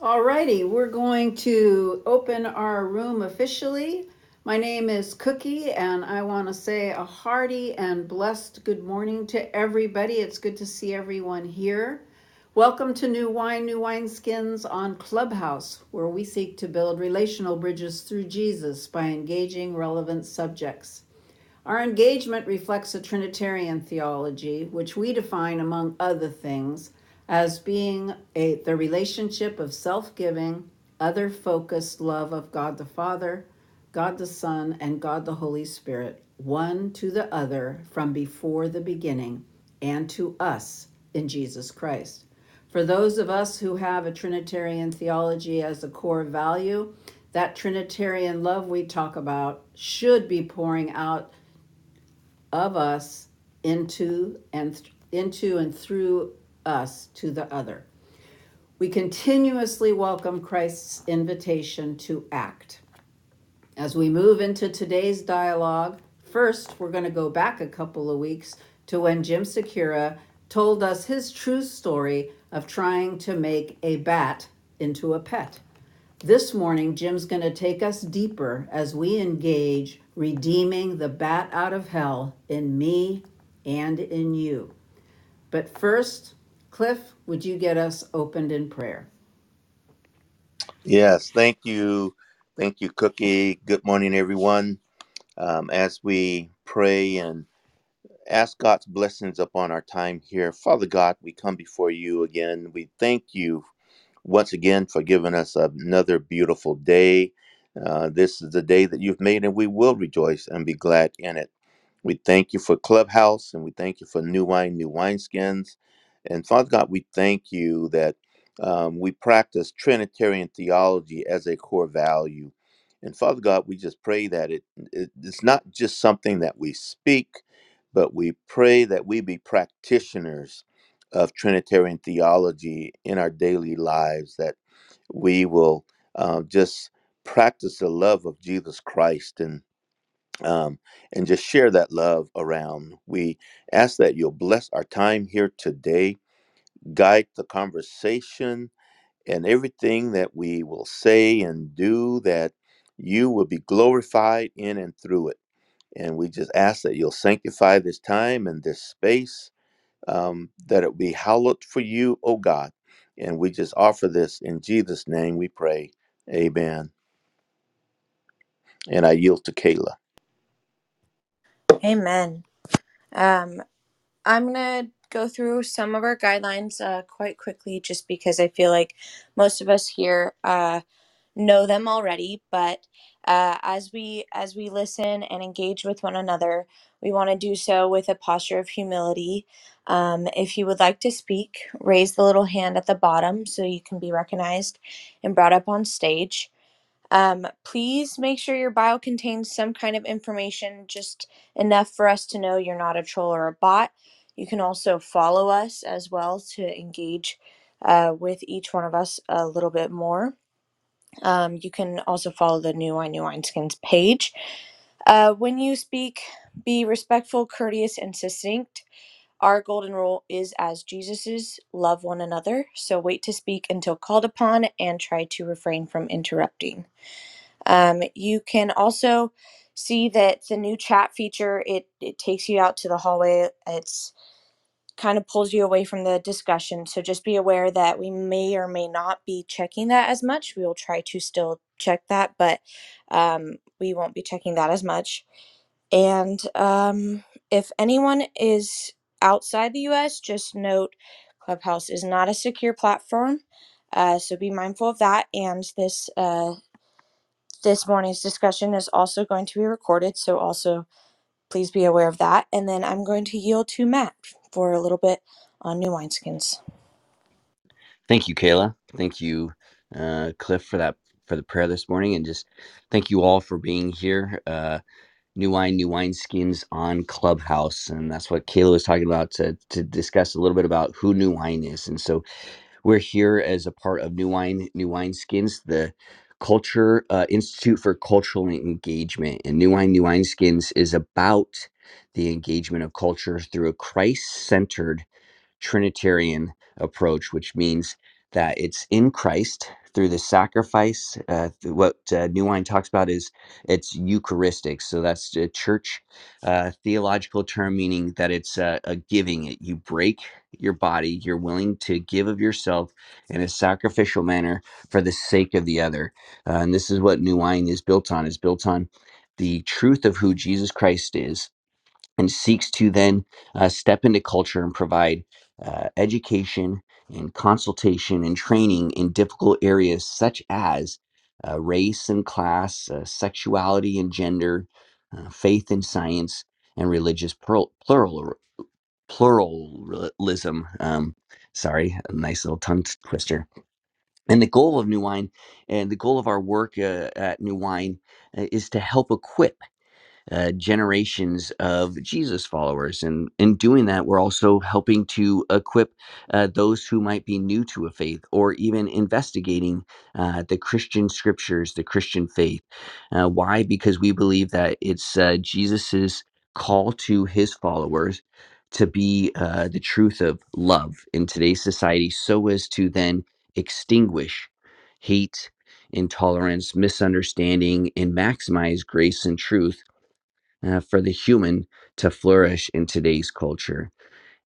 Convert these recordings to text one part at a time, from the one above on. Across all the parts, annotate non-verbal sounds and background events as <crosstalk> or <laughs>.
Alrighty, we're going to open our room officially. My name is Cookie, and I want to say a hearty and blessed good morning to everybody. It's good to see everyone here. Welcome to New Wine, New Wineskins on Clubhouse, where we seek to build relational bridges through Jesus by engaging relevant subjects. Our engagement reflects a Trinitarian theology, which we define, among other things, as being a, the relationship of self giving, other focused love of God the Father, God the Son, and God the Holy Spirit, one to the other from before the beginning, and to us in Jesus Christ. For those of us who have a Trinitarian theology as a core value, that Trinitarian love we talk about should be pouring out of us into and th- into and through us to the other. We continuously welcome Christ's invitation to act. As we move into today's dialogue, first we're going to go back a couple of weeks to when Jim Sakura told us his true story of trying to make a bat into a pet. This morning, Jim's going to take us deeper as we engage redeeming the bat out of hell in me and in you. But first, Cliff, would you get us opened in prayer? Yes, thank you. Thank you, Cookie. Good morning, everyone. Um, as we pray and ask God's blessings upon our time here, Father God, we come before you again. We thank you once again for giving us another beautiful day. Uh, this is the day that you've made, and we will rejoice and be glad in it. We thank you for Clubhouse, and we thank you for New Wine, New Wineskins. And Father God, we thank you that um, we practice Trinitarian theology as a core value. And Father God, we just pray that it, it it's not just something that we speak, but we pray that we be practitioners of Trinitarian theology in our daily lives, that we will uh, just practice the love of Jesus Christ and um, and just share that love around. We ask that you'll bless our time here today, guide the conversation, and everything that we will say and do, that you will be glorified in and through it. And we just ask that you'll sanctify this time and this space um, that it be hallowed for you, O God. And we just offer this in Jesus' name we pray. Amen. And I yield to Kayla. Amen. Um, I'm going to go through some of our guidelines uh, quite quickly just because I feel like most of us here uh, know them already. But uh, as we as we listen and engage with one another, we want to do so with a posture of humility. Um, if you would like to speak, raise the little hand at the bottom so you can be recognized and brought up on stage. Um, please make sure your bio contains some kind of information, just enough for us to know you're not a troll or a bot. You can also follow us as well to engage uh, with each one of us a little bit more. Um, you can also follow the New Wine New Wineskins page. Uh, when you speak, be respectful, courteous, and succinct. Our golden rule is as Jesus's love one another. So wait to speak until called upon and try to refrain from interrupting. Um, you can also see that the new chat feature it it takes you out to the hallway. It's kind of pulls you away from the discussion. So just be aware that we may or may not be checking that as much. We will try to still check that, but um, we won't be checking that as much. And um, if anyone is outside the U.S., just note Clubhouse is not a secure platform. Uh, so be mindful of that. And this uh, this morning's discussion is also going to be recorded, so also please be aware of that. And then I'm going to yield to Matt for a little bit on new wineskins. Thank you, Kayla. Thank you, uh, Cliff, for that for the prayer this morning, and just thank you all for being here. Uh, new wine, new wine skins on Clubhouse, and that's what Kayla was talking about to to discuss a little bit about who New Wine is. And so we're here as a part of New Wine, New Wine Skins, the Culture uh, Institute for Cultural Engagement, and New Wine, New Wine Skins is about the engagement of culture through a Christ-centered Trinitarian approach, which means that it's in Christ through the sacrifice. Uh, what uh, New Wine talks about is it's Eucharistic. So that's a church uh, theological term, meaning that it's uh, a giving. It you break your body, you're willing to give of yourself in a sacrificial manner for the sake of the other. Uh, and this is what New Wine is built on. Is built on the truth of who Jesus Christ is and seeks to then uh, step into culture and provide uh, education and consultation and training in difficult areas such as uh, race and class, uh, sexuality and gender, uh, faith and science, and religious plural, plural pluralism. Um, sorry, a nice little tongue twister. And the goal of New Wine and the goal of our work uh, at New Wine uh, is to help equip uh, generations of Jesus followers. And in doing that, we're also helping to equip uh, those who might be new to a faith or even investigating uh, the Christian scriptures, the Christian faith. Uh, why? Because we believe that it's uh, Jesus's call to his followers to be uh, the truth of love in today's society so as to then extinguish hate intolerance misunderstanding and maximize grace and truth uh, for the human to flourish in today's culture.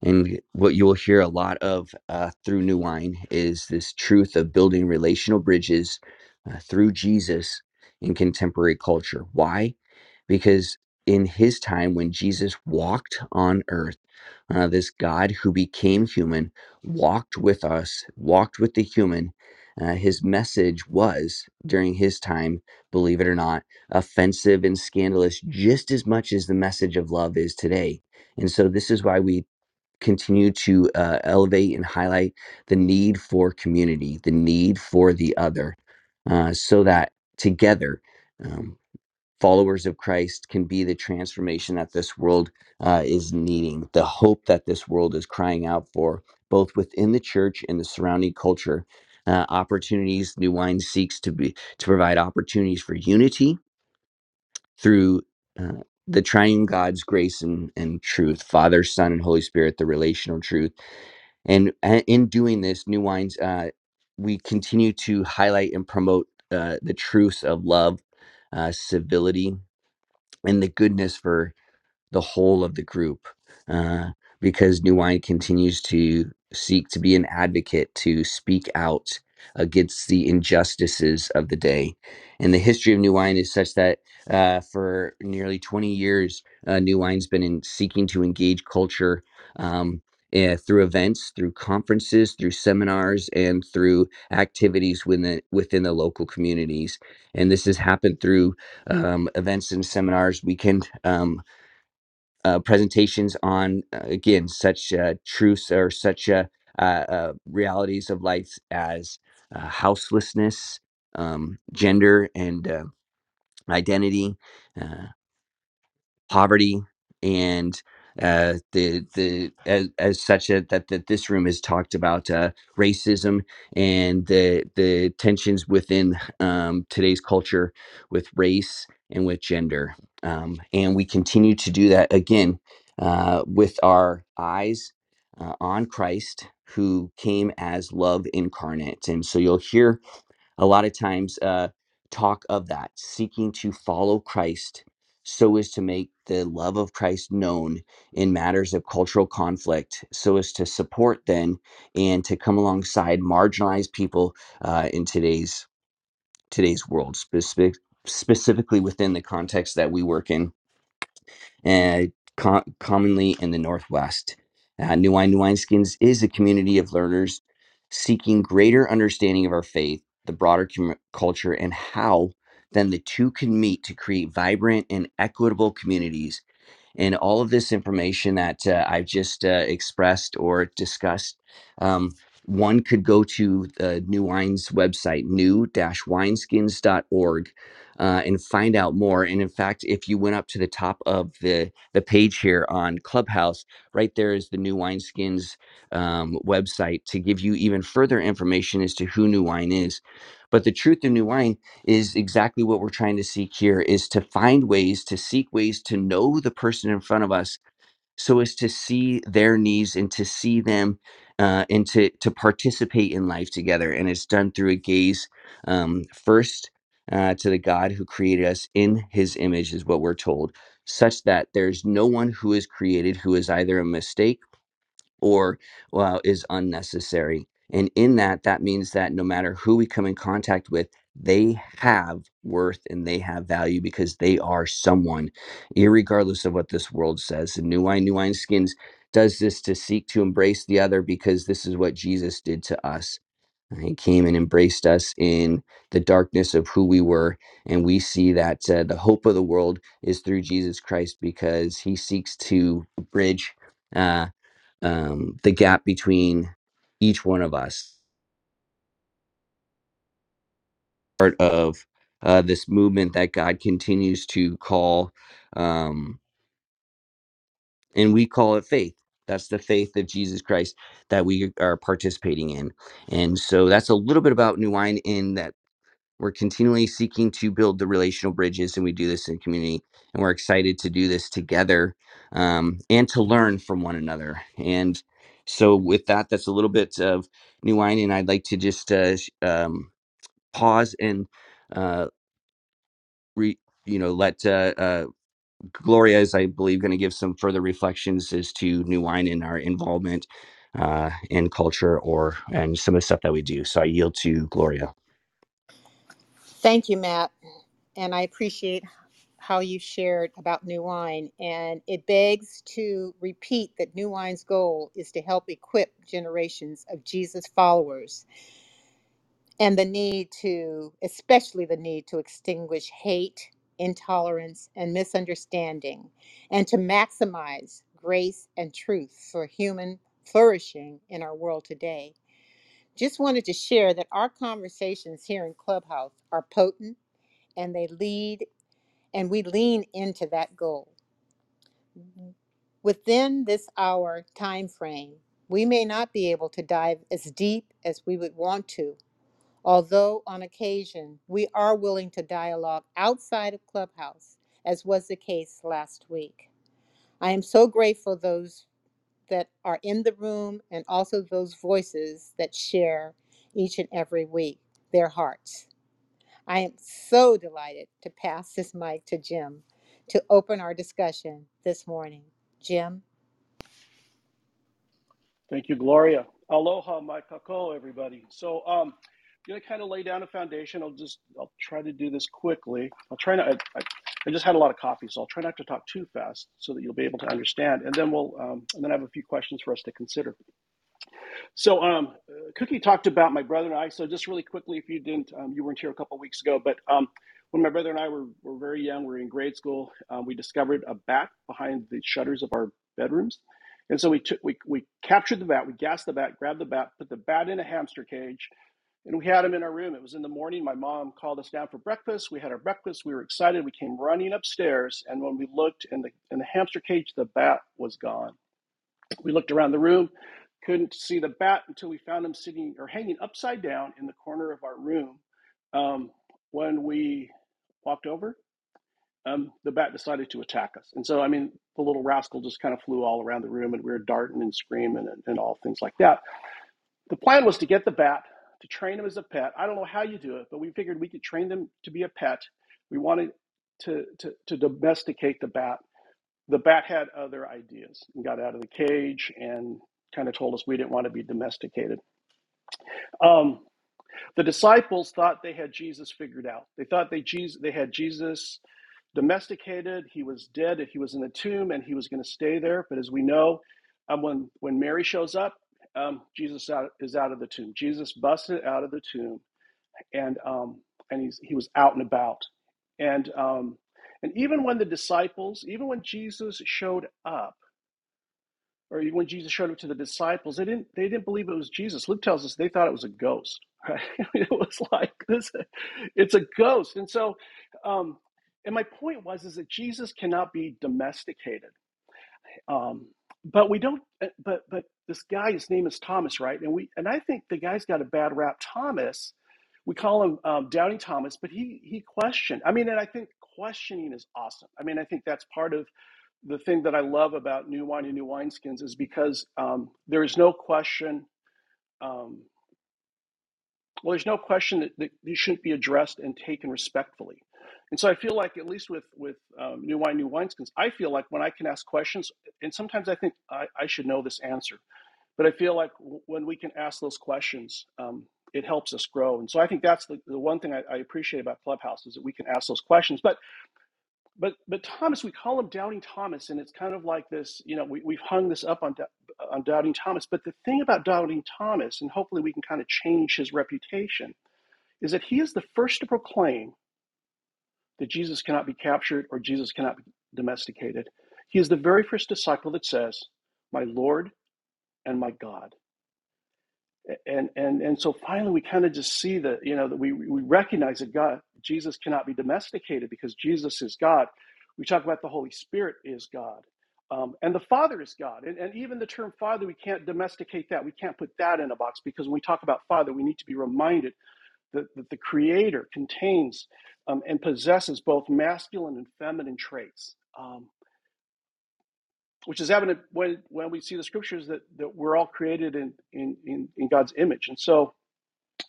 And what you will hear a lot of uh, through New Wine is this truth of building relational bridges uh, through Jesus in contemporary culture. Why? because in his time when Jesus walked on earth, uh, this God who became human walked with us, walked with the human. Uh, his message was during his time, believe it or not, offensive and scandalous just as much as the message of love is today. And so, this is why we continue to uh, elevate and highlight the need for community, the need for the other, uh, so that together um, followers of Christ can be the transformation that this world uh, is needing, the hope that this world is crying out for, both within the church and the surrounding culture. Uh, opportunities, New Wine seeks to be to provide opportunities for unity through uh, the triune God's grace and, and truth, Father, Son, and Holy Spirit, the relational truth. And uh, in doing this, New Wines, uh, we continue to highlight and promote uh, the truths of love, uh, civility, and the goodness for the whole of the group uh, because New Wine continues to seek to be an advocate to speak out against the injustices of the day. And the history of New Wine is such that uh, for nearly 20 years, uh, New Wine's been in seeking to engage culture. Um, eh, through events, through conferences, through seminars, and through activities within the, within the local communities, and this has happened through um, events and seminars. We can um, uh, presentations on uh, again such uh, truths or such uh, uh, uh, realities of life as uh, houselessness, um, gender and uh, identity, uh, poverty and uh, the the as, as such a, that that this room has talked about uh, racism and the the tensions within um, today's culture with race and with gender, um, and we continue to do that again uh, with our eyes uh, on Christ, who came as love incarnate, and so you'll hear a lot of times uh, talk of that, seeking to follow Christ so as to make the love of Christ known in matters of cultural conflict, so as to support then and to come alongside marginalized people uh, in today's today's world, specific, specifically within the context that we work in uh, co- commonly in the Northwest. Uh, New Wine New Wineskins is a community of learners seeking greater understanding of our faith, the broader com- culture, and how then the two can meet to create vibrant and equitable communities and all of this information that uh, I've just uh, expressed or discussed, um, one could go to the New Wines website, new-wineskins.org, uh, and find out more. And in fact, if you went up to the top of the, the page here on Clubhouse, right there is the New Wineskins um, website to give you even further information as to who New Wine is. But the truth of New Wine is exactly what we're trying to seek here is to find ways to seek ways to know the person in front of us so as to see their needs and to see them uh, and to to participate in life together and it's done through a gaze um, first uh, to the god who created us in his image is what we're told such that there's no one who is created who is either a mistake or well is unnecessary. And in that that means that no matter who we come in contact with they have worth and they have value because they are someone irregardless of what this world says. And new wine new wine skins does this to seek to embrace the other because this is what jesus did to us he came and embraced us in the darkness of who we were and we see that uh, the hope of the world is through jesus christ because he seeks to bridge uh, um, the gap between each one of us. Part of uh, this movement that god continues to call um, and we call it faith that's the faith of jesus christ that we are participating in and so that's a little bit about new wine in that we're continually seeking to build the relational bridges and we do this in community and we're excited to do this together um, and to learn from one another and so with that that's a little bit of new wine and i'd like to just uh, um, pause and uh, re, you know let uh, uh, gloria is i believe going to give some further reflections as to new wine and our involvement uh, in culture or and some of the stuff that we do so i yield to gloria Thank you, Matt. And I appreciate how you shared about New Wine. And it begs to repeat that New Wine's goal is to help equip generations of Jesus followers and the need to, especially the need to extinguish hate, intolerance, and misunderstanding, and to maximize grace and truth for human flourishing in our world today. Just wanted to share that our conversations here in Clubhouse are potent and they lead and we lean into that goal. Within this hour time frame, we may not be able to dive as deep as we would want to, although on occasion we are willing to dialogue outside of Clubhouse, as was the case last week. I am so grateful those that are in the room and also those voices that share each and every week their hearts. I am so delighted to pass this mic to Jim to open our discussion this morning. Jim? Thank you, Gloria. Aloha, mai kakou, everybody. So, um, I'm gonna kind of lay down a foundation. I'll just, I'll try to do this quickly. I'll try not. I, I, I just had a lot of coffee, so I'll try not to talk too fast, so that you'll be able to understand. And then we'll, um, and then I have a few questions for us to consider. So, um, Cookie talked about my brother and I. So, just really quickly, if you didn't, um, you weren't here a couple weeks ago, but um, when my brother and I were, were very young, we were in grade school, um, we discovered a bat behind the shutters of our bedrooms. And so we took, we, we captured the bat, we gassed the bat, grabbed the bat, put the bat in a hamster cage, and we had him in our room. It was in the morning. My mom called us down for breakfast. We had our breakfast. We were excited. We came running upstairs, and when we looked in the in the hamster cage, the bat was gone. We looked around the room, couldn't see the bat until we found him sitting or hanging upside down in the corner of our room. Um, when we walked over, um, the bat decided to attack us. And so, I mean, the little rascal just kind of flew all around the room and we were darting and screaming and, and all things like that. The plan was to get the bat, to train them as a pet. I don't know how you do it, but we figured we could train them to be a pet. We wanted to, to, to domesticate the bat the bat had other ideas and got out of the cage and kind of told us we didn't want to be domesticated. Um, the disciples thought they had Jesus figured out. They thought they Jesus they had Jesus domesticated. He was dead. He was in the tomb and he was going to stay there. But as we know, um, when when Mary shows up, um, Jesus out, is out of the tomb. Jesus busted out of the tomb and um, and he's he was out and about. And um, and even when the disciples, even when Jesus showed up or when Jesus showed up to the disciples, they didn't they didn't believe it was Jesus. Luke tells us they thought it was a ghost. <laughs> Right? it was like this, it's a ghost. And so, um, and my point was is that Jesus cannot be domesticated. Um, but we don't. But but this guy, his name is Thomas, right? And we and I think the guy's got a bad rap. Thomas, we call him um, Doubting Thomas, but he he questioned. I mean, and I think questioning is awesome. I mean, I think that's part of the thing that I love about New Wine and New Wineskins is because um, there is no question. Um, well, there's no question that, that these shouldn't be addressed and taken respectfully. And so I feel like, at least with with um, New Wine, New Wineskins, I feel like when I can ask questions, and sometimes I think I, I should know this answer, but I feel like when we can ask those questions, um, it helps us grow. And so I think that's the, the one thing I, I appreciate about Clubhouse is that we can ask those questions. But but but Thomas, we call him Doubting Thomas, and it's kind of like this. You know, we we've hung this up on on Doubting Thomas. But the thing about Doubting Thomas, and hopefully we can kind of change his reputation, is that he is the first to proclaim that Jesus cannot be captured or Jesus cannot be domesticated. He is the very first disciple that says, "My Lord and my God." and and and so finally we kind of just see that you know that we we recognize that God Jesus cannot be domesticated because Jesus is God. We talk about the Holy Spirit is God. Um, and the Father is God. And, and even the term Father, we can't domesticate that. We can't put that in a box because when we talk about Father, we need to be reminded that, that the Creator contains um, and possesses both masculine and feminine traits. Um, which is evident when, when we see the scriptures that, that we're all created in, in, in, in God's image. And so,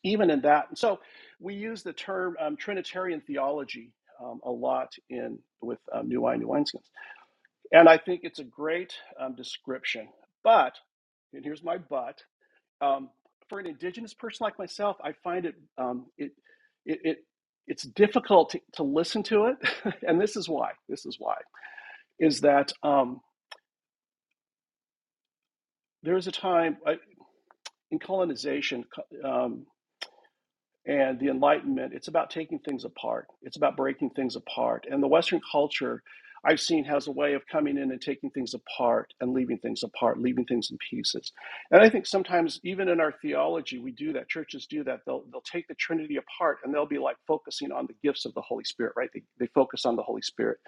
even in that, and so we use the term um, Trinitarian theology um, a lot in with um, New Wine, New Wineskins. And I think it's a great um, description. But, and here's my but, for an indigenous person like myself, I find it, um, it, it, it, it's difficult to, to listen to it. <laughs> and this is why. This is why. Is that um, there was a time. I, in colonization um, and the Enlightenment, it's about taking things apart. It's about breaking things apart. And the Western culture, I've seen, has a way of coming in and taking things apart and leaving things apart, leaving things in pieces. And I think sometimes, even in our theology, we do that. Churches do that. They'll, they'll take the Trinity apart and they'll be like focusing on the gifts of the Holy Spirit, right? They, they focus on the Holy Spirit.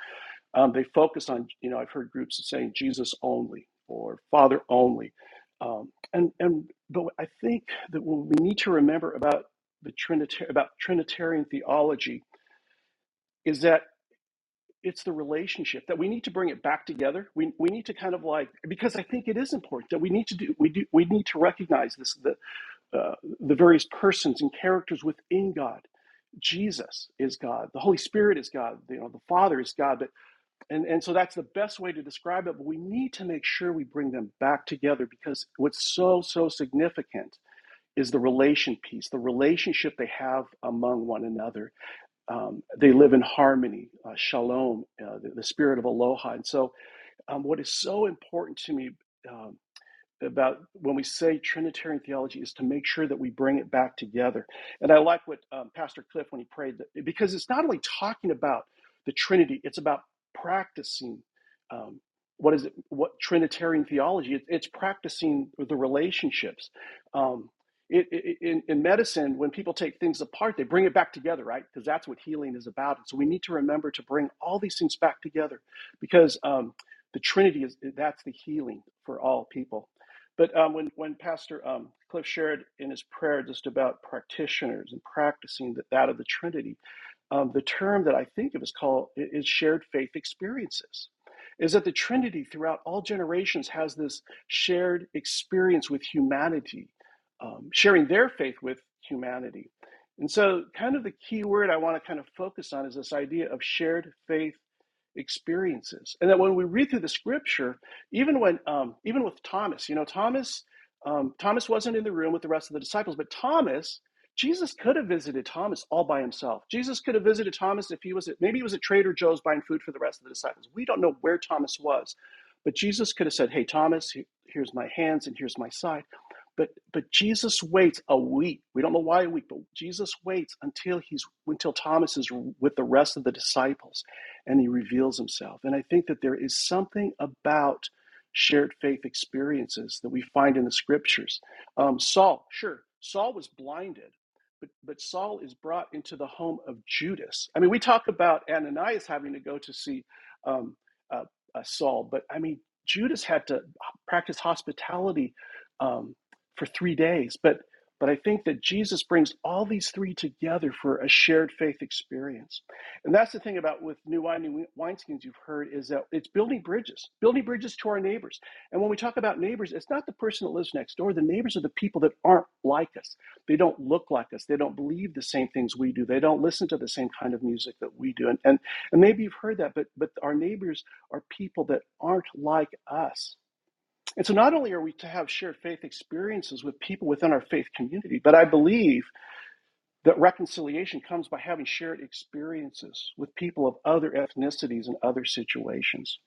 Um, they focus on, you know, I've heard groups saying Jesus only or Father only. Um, and and but I think that what we need to remember about the Trinitarian about Trinitarian theology is that it's the relationship that we need to bring it back together. We, we need to kind of like because I think it is important that we need to do we do we need to recognize this the uh, the various persons and characters within God. Jesus is God. The Holy Spirit is God. You know, the Father is God. But and, and so that's the best way to describe it. But we need to make sure we bring them back together because what's so, so significant is the relation piece, the relationship they have among one another. Um, they live in harmony, uh, shalom, uh, the, the spirit of aloha. And so, um, what is so important to me um, about when we say Trinitarian theology is to make sure that we bring it back together. And I like what um, Pastor Cliff when he prayed that because it's not only talking about the Trinity, it's about practicing. Um, what is it? What Trinitarian theology? It, it's practicing the relationships. Um, it, in, in medicine, when people take things apart, they bring it back together, right? Because that's what healing is about. And so we need to remember to bring all these things back together because um, the Trinity is that's the healing for all people. But um, when, when Pastor um, Cliff shared in his prayer just about practitioners and practicing that, that of the Trinity, um, the term that I think of is called is shared faith experiences. Is that the Trinity throughout all generations has this shared experience with humanity, um, sharing their faith with humanity. And so, kind of the key word I want to kind of focus on is this idea of shared faith experiences. And that when we read through the scripture, even when um, even with Thomas, you know, Thomas um, Thomas wasn't in the room with the rest of the disciples, but Thomas, Jesus could have visited Thomas all by himself. Jesus could have visited Thomas if he was at maybe he was at Trader Joe's buying food for the rest of the disciples. We don't know where Thomas was, but Jesus could have said, "Hey, Thomas, here's my hands and here's my side." But but Jesus waits a week. We don't know why a week, but Jesus waits until he's until Thomas is with the rest of the disciples and he reveals himself. And I think that there is something about shared faith experiences that we find in the scriptures. Um, Saul, sure, Saul was blinded, but but Saul is brought into the home of Judas. I mean, we talk about Ananias having to go to see um, uh, uh, Saul, but I mean, Judas had to practice hospitality um, for three days. But But I think that Jesus brings all these three together for a shared faith experience. And that's the thing about with New Wine, New Wineskins, you've heard, is that it's building bridges, building bridges to our neighbors. And when we talk about neighbors, it's not the person that lives next door. The neighbors are the people that aren't like us. They don't look like us. They don't believe the same things we do. They don't listen to the same kind of music that we do. And, and, and maybe you've heard that, but, but our neighbors are people that aren't like us. And so not only are we to have shared faith experiences with people within our faith community, but I believe that reconciliation comes by having shared experiences with people of other ethnicities and other situations.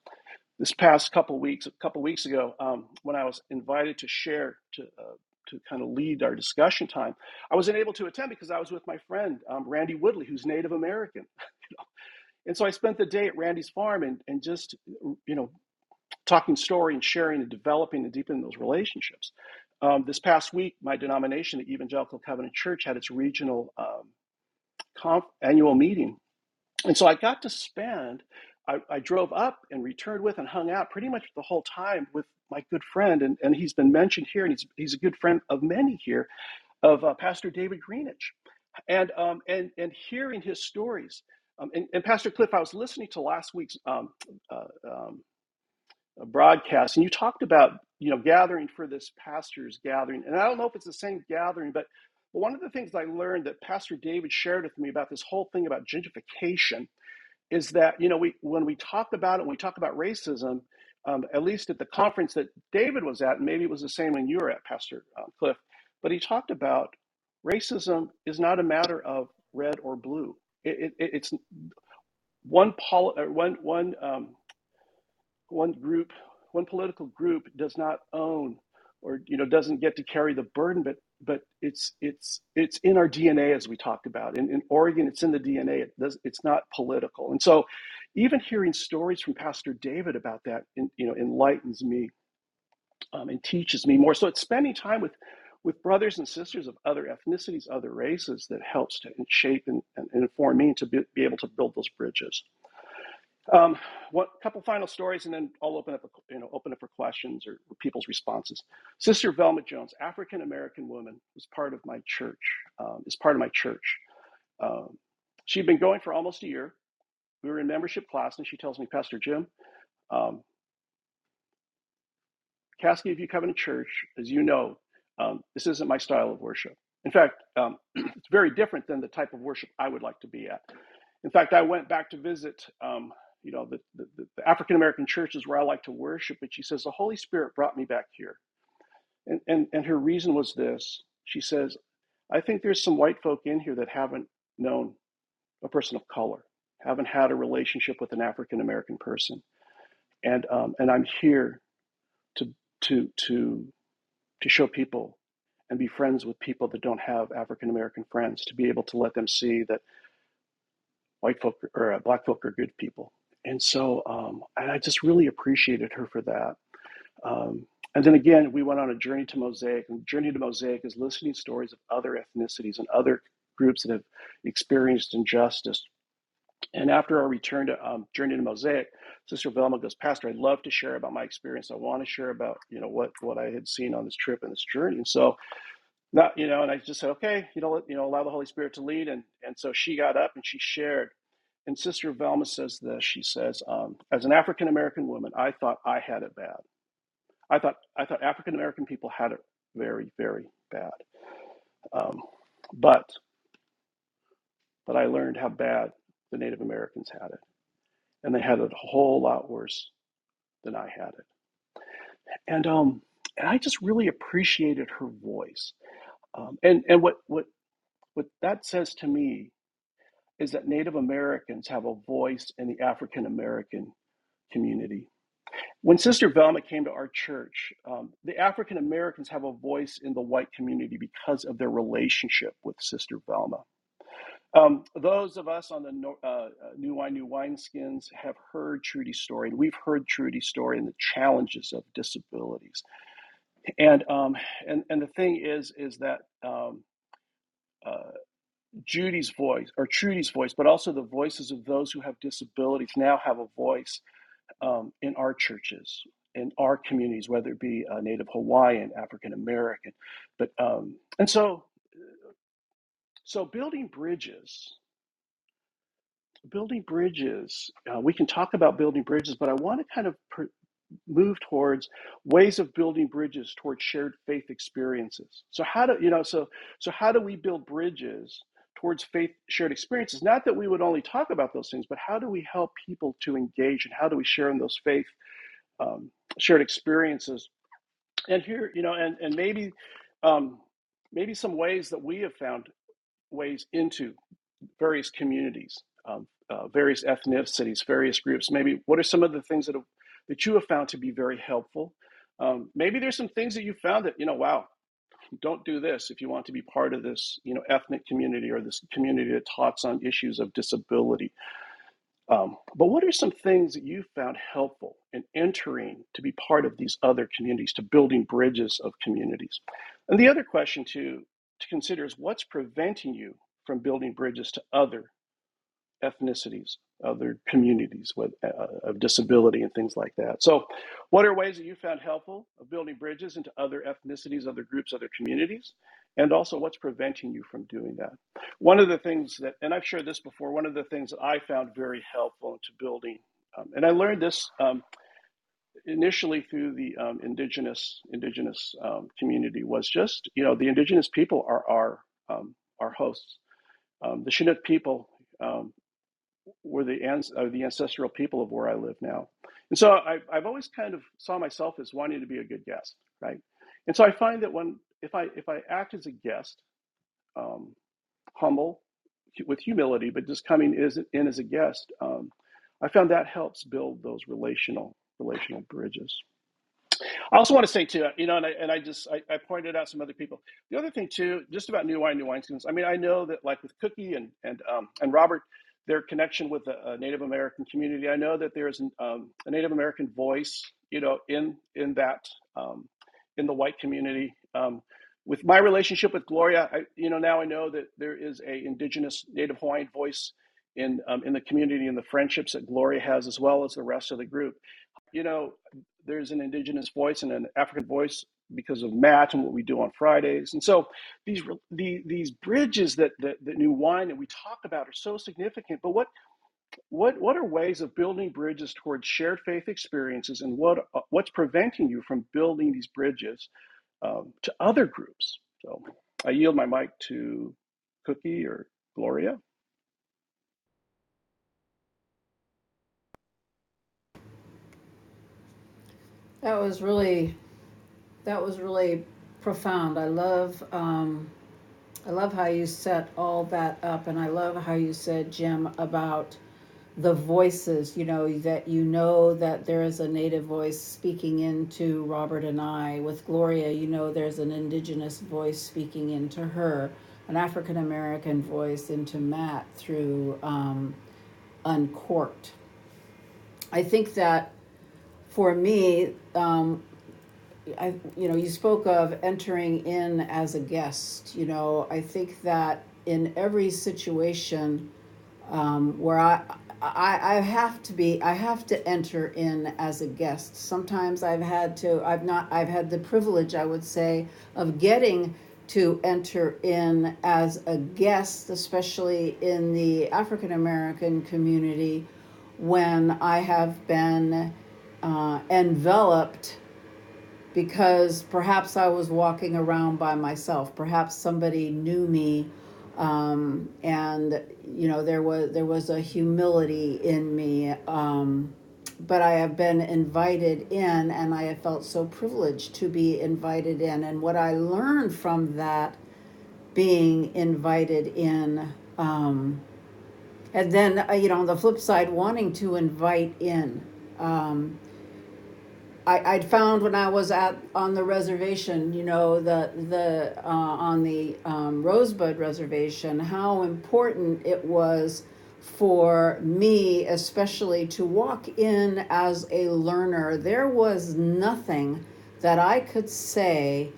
This past couple weeks, a couple weeks ago, um, when I was invited to share to uh, to kind of lead our discussion time, I wasn't able to attend because I was with my friend um, Randy Woodley, who's Native American. <laughs> And so I spent the day at Randy's farm and, and just, you know, talking story and sharing and developing and deepening those relationships. Um, this past week, my denomination, the Evangelical Covenant Church, had its regional um, conf- annual meeting. And so I got to spend, I, I, drove up and returned with and hung out pretty much the whole time with my good friend. And, and he's been mentioned here, and he's, he's a good friend of many here, of uh, Pastor David Greenidge. And, um, and, and hearing his stories. Um, and, and, Pastor Cliff, I was listening to last week's um, uh, um, broadcast, and you talked about you know gathering for this pastors gathering, and I don't know if it's the same gathering, but one of the things I learned that Pastor David shared with me about this whole thing about gentrification is that you know we when we talk about it, when we talk about racism, um, at least at the conference that David was at, and maybe it was the same when you were at, Pastor um, Cliff, but he talked about racism is not a matter of red or blue. It, it, it's one pol- one one um, one group, one political group does not own or you know doesn't get to carry the burden, but but it's it's it's in our DNA as we talked about. In, in Oregon, it's in the DNA. It does, it's not political, and so even hearing stories from Pastor David about that, in, you know, enlightens me um, and teaches me more. So it's spending time with with brothers and sisters of other ethnicities, other races that helps to shape and, and inform me to be, be able to build those bridges. Um, what couple final stories, and then I'll open up, you know, open up for questions or, or people's responses. Sister Velma Jones, African American woman, was part of my church. Um, is part of my church. Um, she'd been going for almost a year. We were in membership class, and she tells me, Pastor Jim, um, Cascade View Covenant Church, as you know, um, this isn't my style of worship. In fact, um, <clears throat> it's very different than the type of worship I would like to be at. In fact, I went back to visit um, you know, the, the, the African American church is where I like to worship. But she says, the Holy Spirit brought me back here. And, and, and her reason was this. She says, I think there's some white folk in here that haven't known a person of color, haven't had a relationship with an African American person. And, um, and I'm here to, to, to, to show people and be friends with people that don't have African American friends, to be able to let them see that white folk or uh, black folk are good people and so um, and I just really appreciated her for that. Um, and then again, we went on a journey to Mosaic, and Journey to Mosaic is listening stories of other ethnicities and other groups that have experienced injustice. And after our return to um, Journey to Mosaic, Sister Velma goes, Pastor, I'd love to share about my experience. I want to share about you know what what I had seen on this trip and this journey. And so, not you know, and I just said, okay, you know, you know, allow the Holy Spirit to lead. And and so she got up and she shared and Sister Velma says this. She says, um, "As an African American woman, I thought I had it bad. I thought I thought African American people had it very, very bad. Um, but but I learned how bad the Native Americans had it, and they had it a whole lot worse than I had it. And um, and I just really appreciated her voice. Um, and and what what what that says to me is that Native Americans have a voice in the African American community. When Sister Velma came to our church, um, the African Americans have a voice in the white community because of their relationship with Sister Velma. Um, those of us on the uh, uh, New Wine, New Wineskins have heard Trudy's story, and we've heard Trudy's story and the challenges of disabilities. And um, and and the thing is, is that um, uh, Judy's voice or Trudy's voice, but also the voices of those who have disabilities now have a voice um, in our churches. in our communities, whether it be uh, Native Hawaiian, African American, but um, and so so building bridges, building bridges. Uh, we can talk about building bridges, but I want to kind of move towards ways of building bridges towards shared faith experiences. So how do you know? So so how do we build bridges towards faith shared experiences? Not that we would only talk about those things, but how do we help people to engage and how do we share in those faith um, shared experiences? And here, you know, and and maybe um, maybe some ways that we have found ways into various communities, um, uh, various ethnicities, various groups. Maybe what are some of the things that have, that you have found to be very helpful? Um, maybe there's some things that you found that you know, wow, don't do this if you want to be part of this, you know, ethnic community or this community that talks on issues of disability um, but what are some things that you found helpful in entering to be part of these other communities, to building bridges of communities? And the other question to, to consider is what's preventing you from building bridges to other ethnicities, other communities with, uh, uh, of disability and things like that. So, what are ways that you found helpful of building bridges into other ethnicities, other groups, other communities? And also, what's preventing you from doing that? One of the things that, and I've shared this before, one of the things that I found very helpful into building, um, and I learned this um, initially through the um, indigenous indigenous um, community, was just you know the indigenous people are our um, our hosts. Um, the Chinook people um, were the ans- uh, the ancestral people of where I live now. And so I, I've always kind of saw myself as wanting to be a good guest, right? And so I find that when if I if I act as a guest, um, humble, with humility, but just coming is in as a guest, um, I found that helps build those relational relational bridges. I also want to say too, you know, and I and I just I, I pointed out some other people. The other thing too, just about new wine, new wineskins. I mean, I know that like with Cookie and and um, and Robert, their connection with the uh, Native American community. I know that there's an, um, a Native American voice, you know, in in that um, in the white community. Um, with my relationship with Gloria, I, you know, now I know that there is a indigenous Native Hawaiian voice in um, in the community and the friendships that Gloria has, as well as the rest of the group. You know, there's an indigenous voice and an African voice because of Matt and what we do on Fridays. And so these the, these bridges that, that that new wine that we talk about are so significant. But what what what are ways of building bridges towards shared faith experiences, and what uh, what's preventing you from building these bridges um, to other groups? So I yield my mic to Cookie or Gloria. That was really, that was really profound. I love, um, I love how you set all that up, and I love how you said, Jim, about the voices. You know that you know that there is a native voice speaking into Robert and I. With Gloria, you know there's an indigenous voice speaking into her, an African American voice into Matt through um, Uncorked. I think that for me, um, I, you know, you spoke of entering in as a guest. You know, I think that in every situation um, where I, I, I have to be, I have to enter in as a guest. Sometimes I've had to, I've not, I've had the privilege, I would say, of getting to enter in as a guest, especially in the African American community, when I have been uh, enveloped because perhaps I was walking around by myself. Perhaps somebody knew me, um, and you know there was there was a humility in me. Um, but I have been invited in, and I have felt so privileged to be invited in. And what I learned from that being invited in, um, and then uh, you know on the flip side, wanting to invite in. Um, I, I'd found when I was at on the reservation, you know, the the uh, on the um, Rosebud Reservation, how important it was for me, especially to walk in as a learner. There was nothing that I could say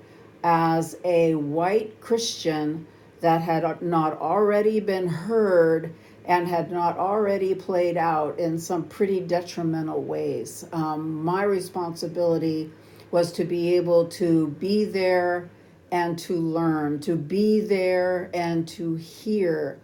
as a white Christian that had not already been heard and had not already played out in some pretty detrimental ways. Um, my responsibility was to be able to be there and to learn, to be there and to hear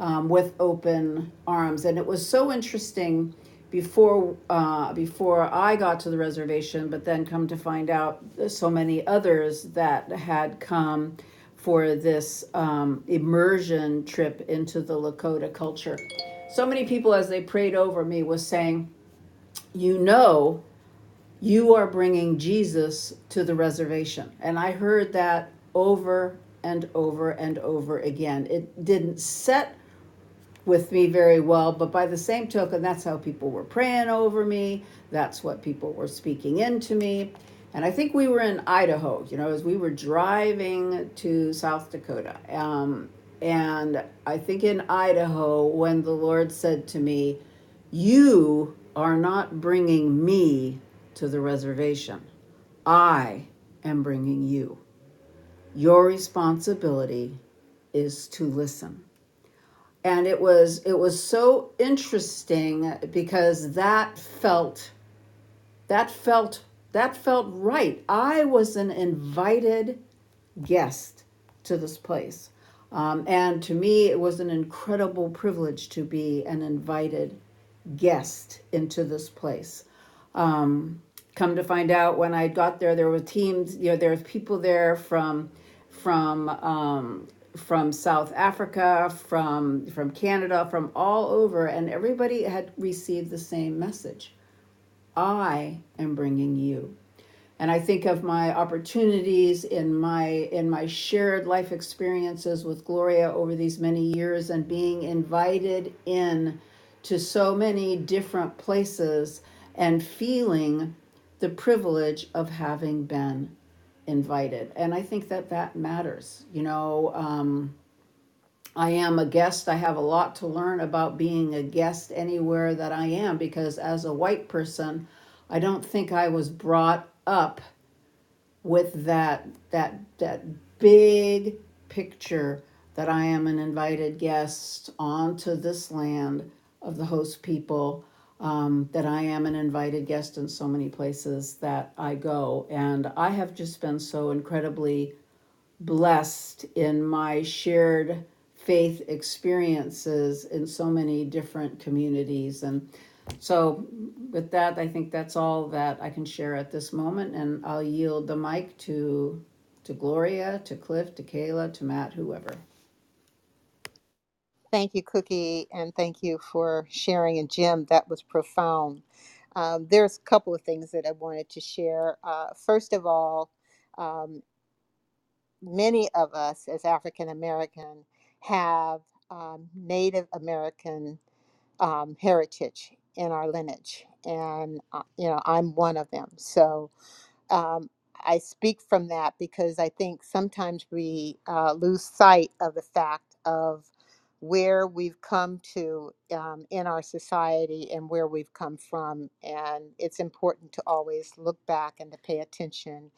um, with open arms. And it was so interesting before uh, before I got to the reservation, but then come to find out so many others that had come for this um, immersion trip into the Lakota culture. So many people, as they prayed over me, was saying, "You know, you are bringing Jesus to the reservation," and I heard that over and over and over again. It didn't set with me very well. But by the same token, that's how people were praying over me. That's what people were speaking into me. And I think we were in Idaho, you know, as we were driving to South Dakota. Um, and I think in Idaho, when the Lord said to me, You are not bringing me to the reservation, I am bringing you. Your responsibility is to listen and it was it was so interesting because that felt that felt that felt right. I was an invited guest to this place. Um, and to me it was an incredible privilege to be an invited guest into this place. Um, come to find out when i got there there were teams you know there was people there from from um, from South Africa, from from Canada, from all over, and everybody had received the same message. I am bringing you. And I think of my opportunities in my in my shared life experiences with Gloria over these many years and being invited in to so many different places and feeling the privilege of having been invited. And I think that that matters. You know, um, I am a guest. I have a lot to learn about being a guest anywhere that I am because as a white person, I don't think I was brought up with that that that big picture that I am an invited guest onto this land of the host people. Um, that I am an invited guest in so many places that I go, and I have just been so incredibly blessed in my shared faith experiences in so many different communities. And so, with that, I think that's all that I can share at this moment. And I'll yield the mic to to Gloria, to Cliff, to Kayla, to Matt, whoever. Thank you, Cookie, and thank you for sharing. And Jim, that was profound. Um, there's a couple of things that I wanted to share. Uh, first of all, um, many of us as African American have um, Native American um, heritage in our lineage, and uh, you know I'm one of them. So um, I speak from that because I think sometimes we uh, lose sight of the fact of where we've come to um, in our society and where we've come from. And it's important to always look back and to pay attention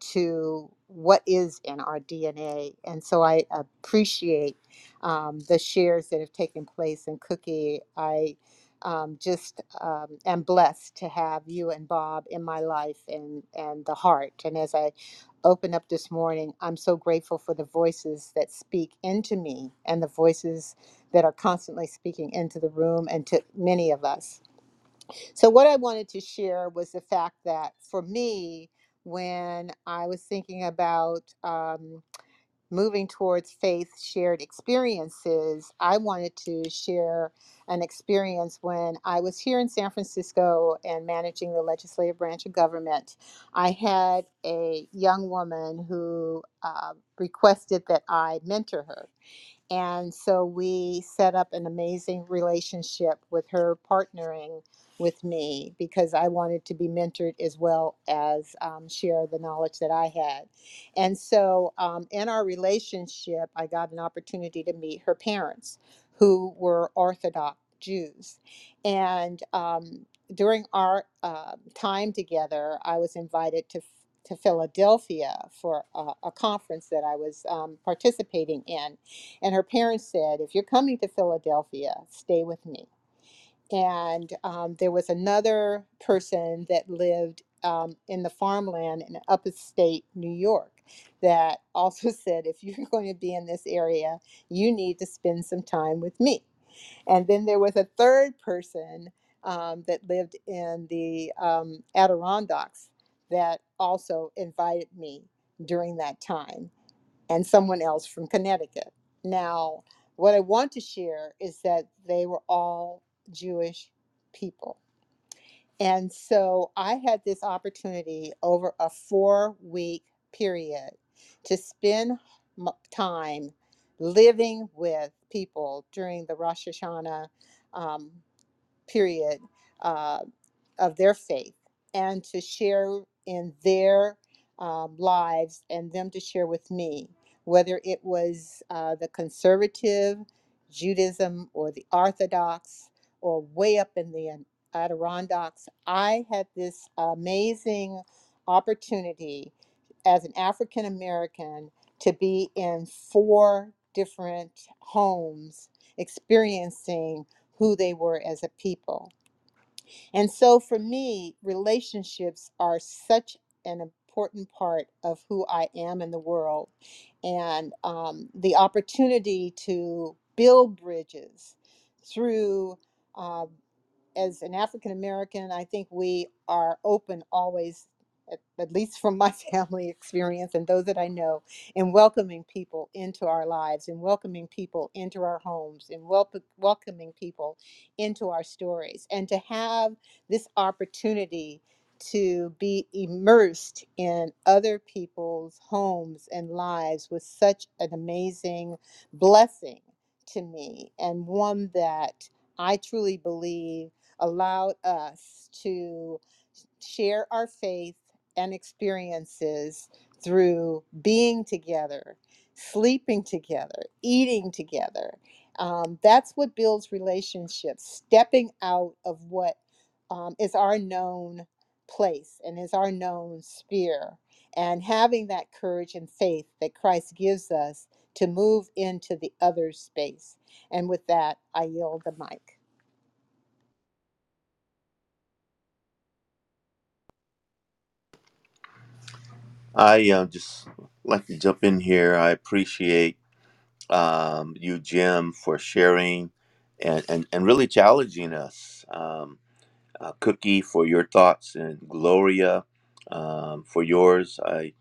to what is in our DNA. And so I appreciate um, the shares that have taken place in Cookie. I um, just um, am blessed to have you and Bob in my life and, and the heart. And as I open up this morning, I'm so grateful for the voices that speak into me and the voices that are constantly speaking into the room and to many of us. So, what I wanted to share was the fact that for me, when I was thinking about um, moving towards faith shared experiences, I wanted to share an experience when I was here in San Francisco and managing the legislative branch of government. I had a young woman who uh, requested that I mentor her. And so we set up an amazing relationship with her partnering with me because I wanted to be mentored as well as um, share the knowledge that I had. And so um, in our relationship, I got an opportunity to meet her parents who were Orthodox Jews. And um, during our uh, time together, I was invited to to Philadelphia for a, a conference that I was um, participating in. And her parents said, If you're coming to Philadelphia, stay with me. And um, there was another person that lived um, in the farmland in upstate New York that <laughs> also said, If you're <laughs> going to be in this area, you need to spend some time with me. And then there was a third person um, that lived in the um, Adirondacks that also invited me during that time, and someone else from Connecticut. Now, what I want to share is that they were all Jewish people. And so I had this opportunity over a four week period to spend time living with people during the Rosh Hashanah um, period uh, of their faith and to share in their um, lives and them to share with me, whether it was uh, the conservative Judaism or the Orthodox or way up in the Adirondacks. I had this amazing opportunity as an African American to be in four different homes experiencing who they were as a people. And so for me, relationships are such an important part of who I am in the world. And um, the opportunity to build bridges through um, as an African American, I think we are open always, at, at least from my <laughs> family experience and those that I know, in welcoming people into our lives and welcoming people into our homes and wel- welcoming people into our stories. And to have this opportunity to be immersed in other people's homes and lives was such an amazing blessing to me and one that I truly believe allowed us to share our faith and experiences through being together, sleeping together, eating together. Um, that's what builds relationships, stepping out of what um, is our known place and is our known sphere, and having that courage and faith that Christ gives us to move into the other space. And with that, I yield the mic. I uh, just like to jump in here. I appreciate um, you, Jim, for sharing and, and, and really challenging us. Um, uh, Cookie, for your thoughts, and Gloria, um, for yours. I,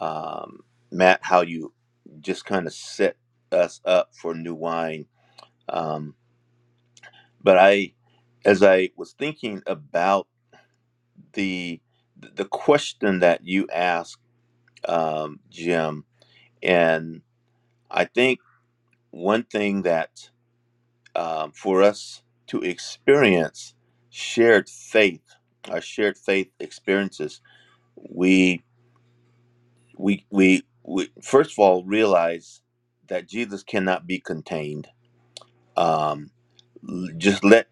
um, Matt, how you just kind of set us up for new wine. Um, but I, as I was thinking about the the question that you asked, um, Jim, and I think one thing that um, for us to experience shared faith, our shared faith experiences, we we we, we first of all realize that Jesus cannot be contained. Um, just let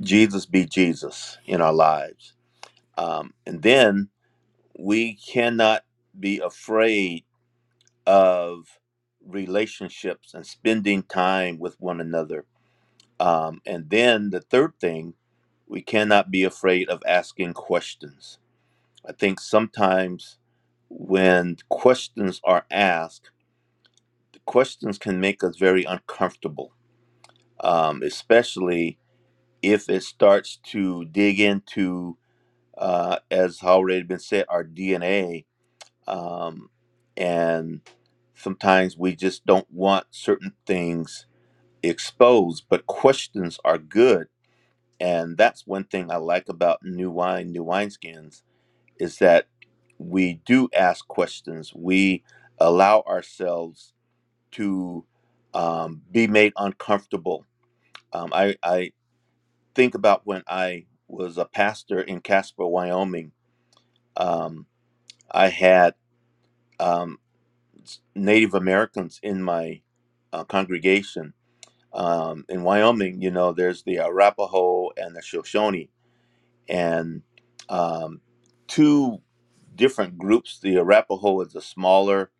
Jesus be Jesus in our lives, um, and then we cannot be afraid of relationships and spending time with one another. Um, and then the third thing, we cannot be afraid of asking questions. I think sometimes when questions are asked, the questions can make us very uncomfortable, um, especially if it starts to dig into, uh, as already been said, our DNA. Um, and sometimes we just don't want certain things exposed, but questions are good. And that's one thing I like about new wine, new wineskins, is that we do ask questions. We allow ourselves to um, be made uncomfortable. Um, I, I think about when I was a pastor in Casper, Wyoming. Um, I had um, Native Americans in my uh, congregation. Um, in Wyoming, you know, there's the Arapaho and the Shoshone, and um, two different groups. The Arapaho is the smaller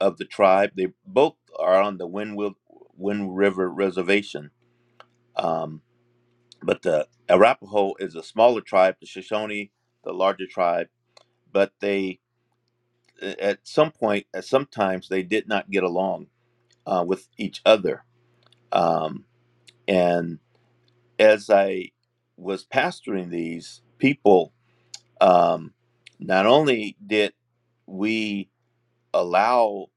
of the tribe. They both are on the Wind, Wind River Reservation. Um, but the Arapaho is a smaller tribe, the Shoshone, the larger tribe. But they, at some point, at sometimes, they did not get along uh, with each other. Um, and as I was pastoring these people, um, not only did we allow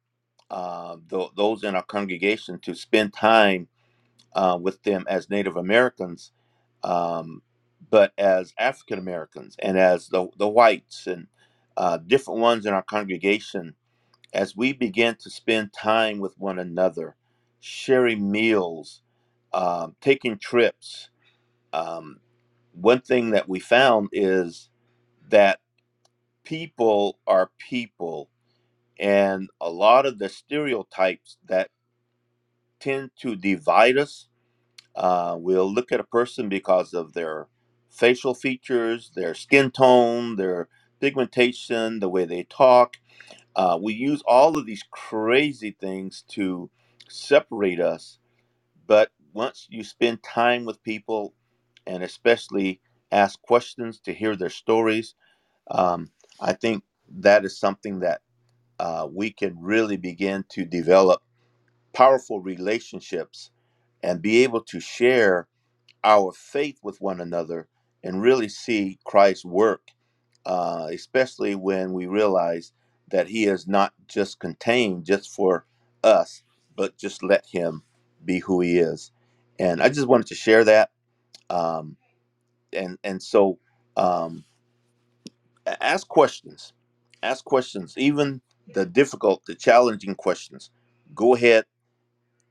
uh, th- those in our congregation to spend time uh, with them as Native Americans, um, but as African Americans and as the, the whites and uh, different ones in our congregation, as we began to spend time with one another, sharing meals, um, taking trips. Um, one thing that we found is that people are people, and a lot of the stereotypes that tend to divide us Uh, we'll look at a person because of their facial features, their skin tone, their pigmentation, the way they talk. Uh, we use all of these crazy things to separate us. But once you spend time with people and especially ask questions to hear their stories, um, I think that is something that uh, we can really begin to develop powerful relationships and be able to share our faith with one another and really see Christ work, uh, especially when we realize that He is not just contained just for us, but just let Him be who He is. And I just wanted to share that. Um, and and so um, ask questions, ask questions, even the difficult, the challenging questions. Go ahead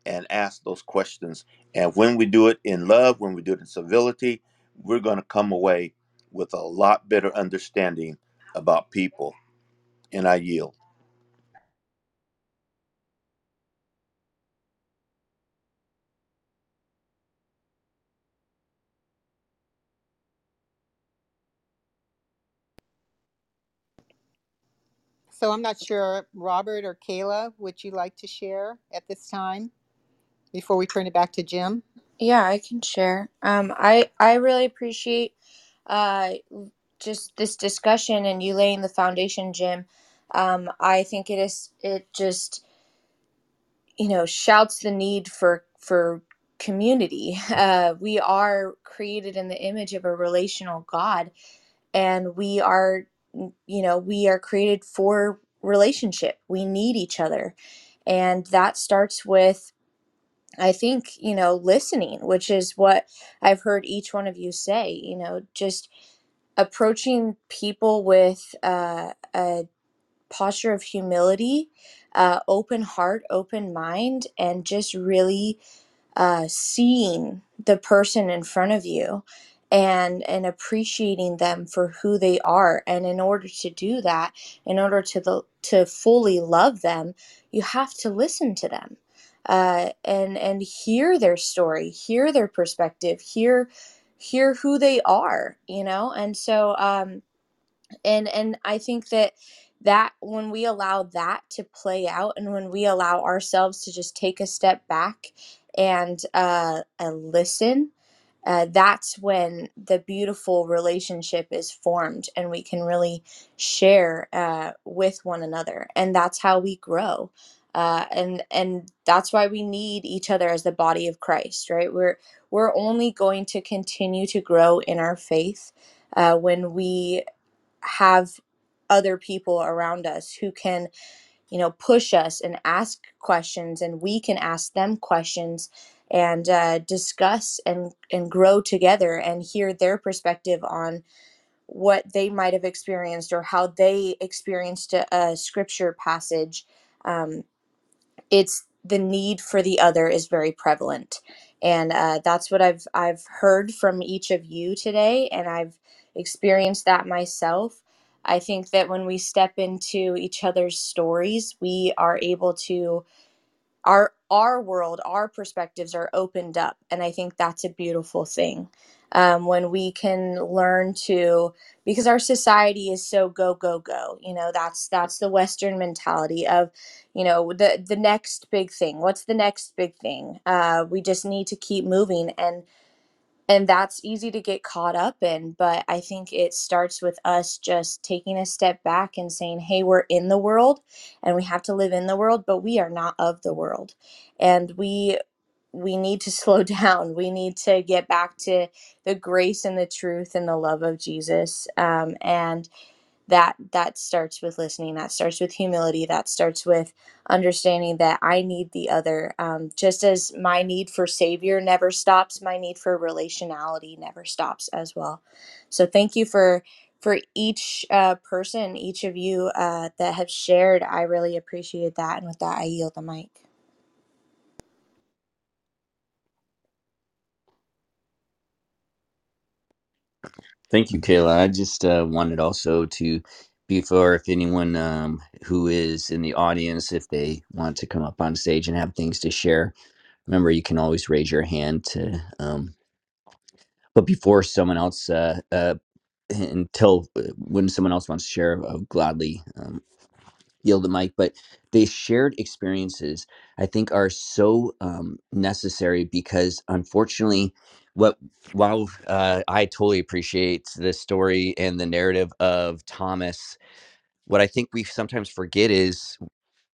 and ask those questions. And when we do it in love, when we do it in civility, we're going to come away with a lot better understanding about people. And I yield. So I'm not sure, Robert or Kayla, would you like to share at this time before we turn it back to Jim? Yeah, I can share. Um, I I really appreciate uh just this discussion and you laying the foundation, Jim. Um, I think it is it just you know shouts the need for for community. <laughs> Uh, we are created in the image of a relational God, and we are you know we are created for relationship. We need each other, and that starts with I think, you know, listening, which is what I've heard each one of you say, you know, just approaching people with uh, a posture of humility, uh, open heart, open mind, and just really uh, seeing the person in front of you and and appreciating them for who they are. And in order to do that in order to the to fully love them you have to listen to them uh, and and hear their story hear their perspective hear hear who they are you know? And so um and and i think that that when we allow that to play out and when we allow ourselves to just take a step back and uh listen uh, that's when the beautiful relationship is formed and we can really share uh, with one another. And that's how we grow uh, and and that's why we need each other as the body of christ right? We're we're only going to continue to grow in our faith uh, when we have other people around us who can you know push us and ask questions and we can ask them questions and uh, discuss and and grow together and hear their perspective on what they might have experienced or how they experienced a, a scripture passage um, it's the need for the other is very prevalent. And uh, that's what i've i've heard from each of you today and i've experienced that myself. I think that when we step into each other's stories we are able to our our world, our perspectives are opened up. And I think that's a beautiful thing um, when we can learn to, because our society is so go, go, go. You know, that's that's the Western mentality of, you know, the the next big thing. What's the next big thing? Uh, we just need to keep moving. And and that's easy to get caught up in but i think it starts with us just taking a step back and saying hey we're in the world and we have to live in the world but we are not of the world. And we we need to <laughs> slow down. We need to get back to the grace and the truth and the love of jesus um, and that that starts with listening that starts with humility that starts with understanding that i need the other um, just as my need for savior never stops my need for relationality never stops as well. So thank you for for each uh, person each of you uh, that have shared. I really appreciate that and with that i yield the mic Thank you, Kayla. I just uh, wanted also to, before if anyone um, who is in the audience, if they want to come up on stage and have things to share, remember you can always raise your hand to. Um, but before someone else, uh, uh, until uh, when someone else wants to share, I'll gladly um, yield the mic. But the shared experiences, I think, are so um, necessary because unfortunately, what while uh, I totally appreciate the story and the narrative of Thomas, what I think we sometimes forget is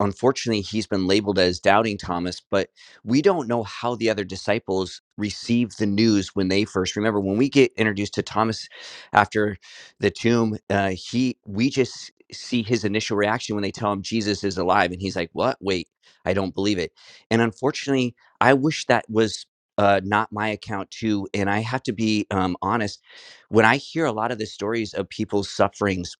unfortunately he's been labeled as doubting thomas but we don't know how the other disciples received the news when they first remember when we get introduced to thomas after the tomb uh, he we just see his initial reaction when they tell him jesus is alive and he's like what wait i don't believe it and unfortunately i wish that was uh, not my account too and i have to be um, honest when i hear a lot of the stories of people's sufferings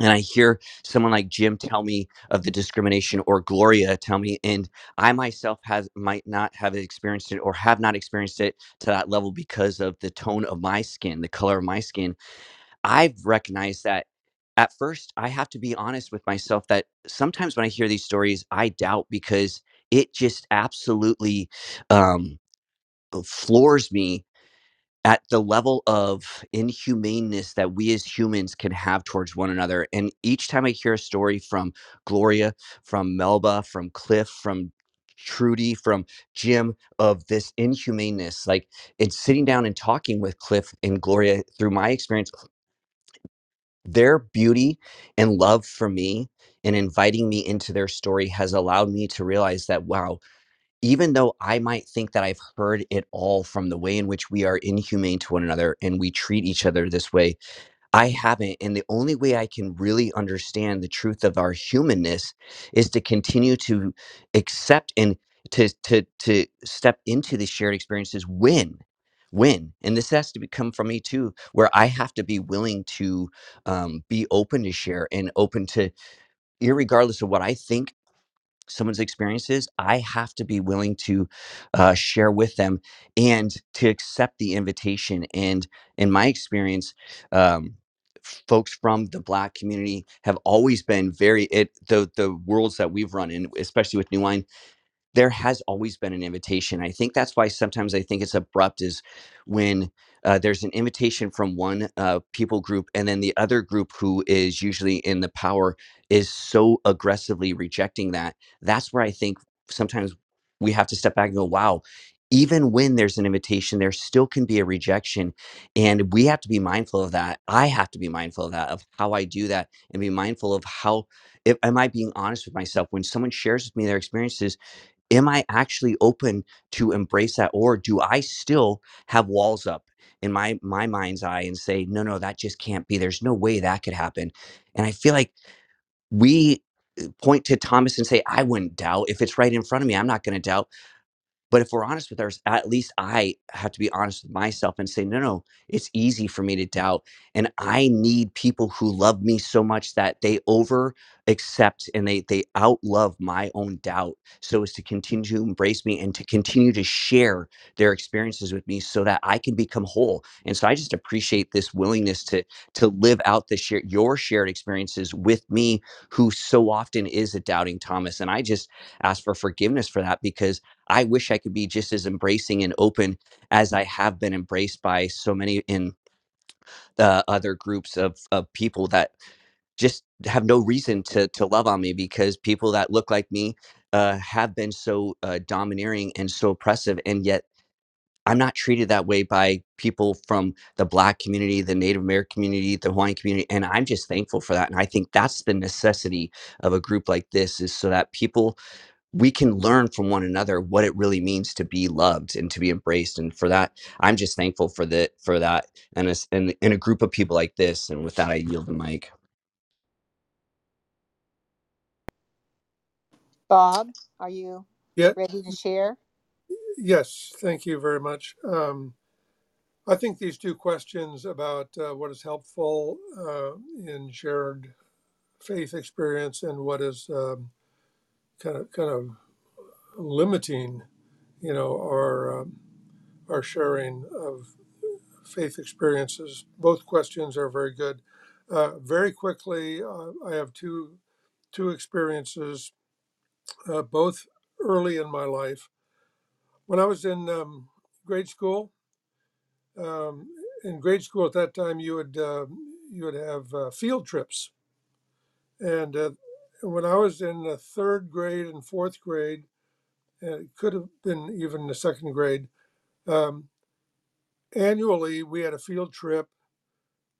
and I hear someone like Jim tell me of the discrimination or Gloria tell me, and I myself has might not have experienced it or have not experienced it to that level because of the tone of my skin, the color of my skin. I've recognized that at first I have to be honest with myself that sometimes when I hear these stories, I doubt because it just absolutely um, floors me at the level of inhumaneness that we as humans can have towards one another. And each time I hear a story from Gloria, from Melba, from Cliff, from Trudy, from Jim of this inhumaneness, like in sitting down and talking with Cliff and Gloria through my experience, their beauty and love for me and inviting me into their story has allowed me to realize that, wow, even though I might think that I've heard it all from the way in which we are inhumane to one another and we treat each other this way, I haven't. And the only way I can really understand the truth of our humanness is to continue to accept and to to to step into the shared experiences when when and this has to become from me too where i have to be willing to um, be open to share and open to irregardless of what i think someone's experiences, I have to be willing to uh, share with them and to accept the invitation. And in my experience, um, folks from the black community have always been very it the the worlds that we've run in especially with new wine there has always been an invitation. I think that's why sometimes I think it's abrupt is when uh, there's an invitation from one uh, people group and then the other group who is usually in the power is so aggressively rejecting that. That's where I think sometimes we have to step back and go, wow, even when there's an invitation, there still can be a rejection. And we have to be mindful of that. I have to be mindful of that, of how I do that, and be mindful of how, if, am I being honest with myself? When someone shares with me their experiences, am I actually open to embrace that or do I still have walls up in my my mind's eye and say no no that just can't be. There's no way that could happen. And I feel like we uh, point to Thomas and say I wouldn't doubt if it's right in front of me. I'm not going to doubt but if we're honest with ours at least i have to be honest with myself and say no no it's easy for me to doubt. And i need people who love me so much that they over accept and they they outlove my own doubt so as to continue to embrace me and to continue to share their experiences with me so that i can become whole. And so i just appreciate this willingness to to live out the share your shared experiences with me who so often is a doubting thomas. And i just ask for forgiveness for that because I wish I could be just as embracing and open as I have been embraced by so many in the other groups of of people that just have no reason to to love on me because people that look like me uh, have been so uh, domineering and so oppressive, and yet I'm not treated that way by people from the Black community, the Native American community, the Hawaiian community, and I'm just thankful for that. And I think that's the necessity of a group like this, is so that people we can learn from one another what it really means to be loved and to be embraced and for that i'm just thankful for that for that and a, and in a group of people like this and with that i yield the mic Bob, are you Yeah, ready to share? yes, thank you very much. Um, I think these two questions about uh, what is helpful uh, in shared faith experience and what is um, kind of kind of limiting, you know, our um, our sharing of faith experiences. Both questions are very good. Uh, very quickly, uh, I have two two experiences, uh, both early in my life. When I was in um, grade school, um, in grade school at that time, you would uh, you would have uh, field trips, and uh, when I was in the third grade and fourth grade, and it could have been even the second grade. Um, annually, we had a field trip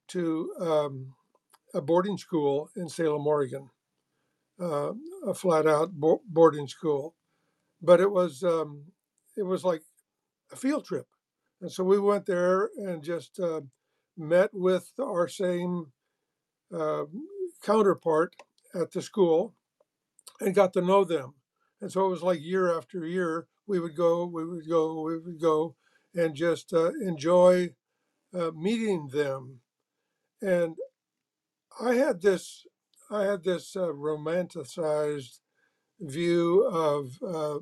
to um, a boarding school in Salem, Oregon, uh, a flat out bo- boarding school, but it was um, it was like a field trip, and so we went there and just uh, met with our same uh, counterpart at the school and got to know them. And so it was like year after year, we would go, we would go, we would go, and just uh, enjoy uh, meeting them. And I had this, I had this uh, romanticized view of uh,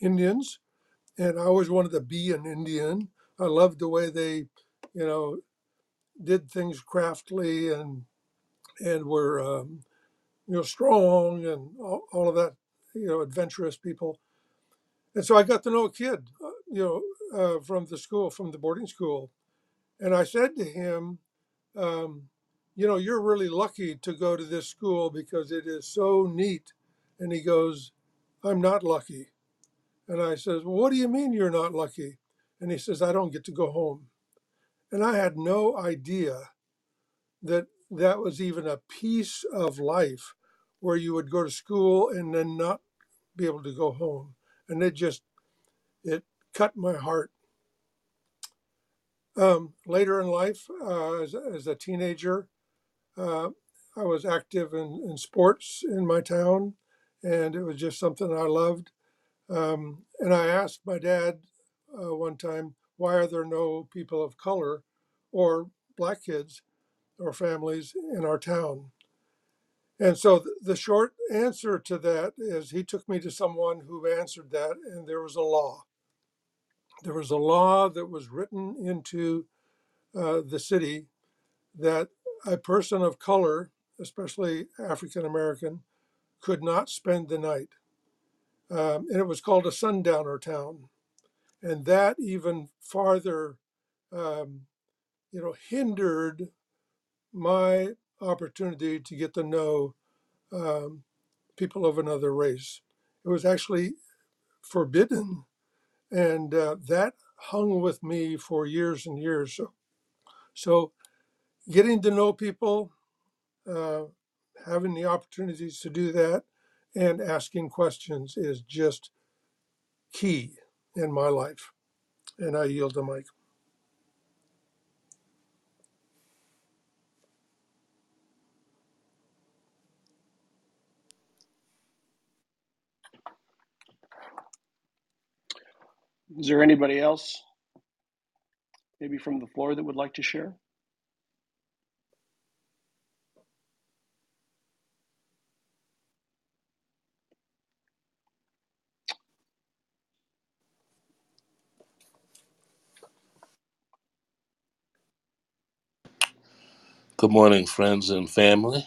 Indians, and I always wanted to be an Indian. I loved the way they, you know, did things craftily and and were um, you know, strong and all, all of that, you know, adventurous people. And so I got to know a kid, uh, you know, uh, from the school, from the boarding school. And I said to him, um, you know, you're really lucky to go to this school because it is so neat. And he goes, I'm not lucky. And I says, well, what do you mean you're not lucky? And he says, I don't get to go home. And I had no idea that that was even a piece of life where you would go to school and then not be able to go home. And it just it cut my heart. Um, later in life uh, as, as a teenager uh, i was active in, in sports in my town and it was just something i loved. Um, and i asked my dad uh, one time why are there no people of color or black kids or families in our town And so th- the short answer to that is he took me to someone who answered that, and there was a law. There was a law that was written into uh, the city that a person of color, especially African American, could not spend the night. Um, and it was called a sundowner town. And that even farther, um, you know, hindered my opportunity to get to know um, people of another race. It was actually forbidden, and uh, that hung with me for years and years. So, so getting to know people, uh, having the opportunities to do that, and asking questions is just key in my life. And I yield the mic. Is there anybody else, maybe from the floor, that would like to share? Good morning, friends and family.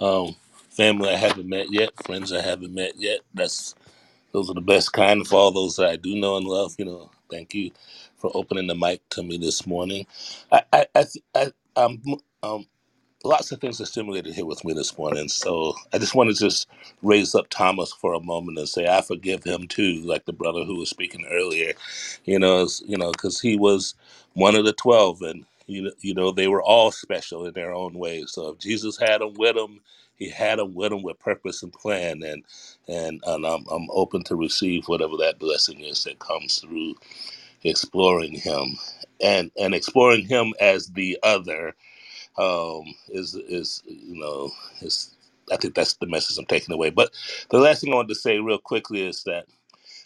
Um, family I haven't met yet, friends I haven't met yet. That's those are the best kind. For all those that I do know and love, you know, thank you for opening the mic to me this morning. I, I, I, I I'm, um, lots of things are stimulated here with me this morning. So I just want to just raise up Thomas for a moment and say I forgive him too, like the brother who was speaking earlier. You know, it's, you know, because he was one of the twelve, and you know, you know, they were all special in their own ways. So if Jesus had them with him, he had them with him with purpose and plan, and and and I'm I'm open to receive whatever that blessing is that comes through exploring him, and and exploring him as the other um, is is you know is I think that's the message I'm taking away. But the last thing I wanted to say real quickly is that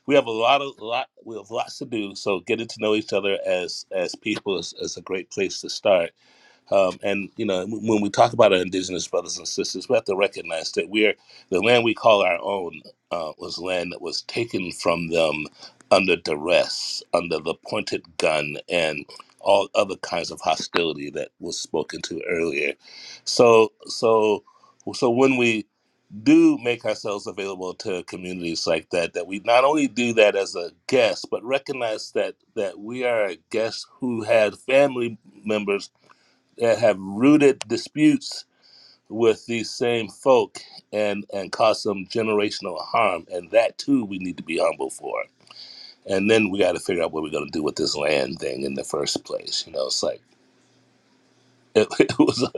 we have a lot of lot we have lots to do. So getting to know each other as as people is, is a great place to start um, and you know, when we talk about our indigenous brothers and sisters, we have to recognize that we're the land we call our own uh, was land that was taken from them under duress, under the pointed gun, and all other kinds of hostility that was spoken to earlier. So, so, so when we do make ourselves available to communities like that, that we not only do that as a guest, but recognize that that we are a guest who had family members that have rooted disputes with these same folk and and cause some generational harm. And that too we need to be humble for. And then we got to figure out what we're going to do with this land thing in the first place you know? It's like it, <laughs> it was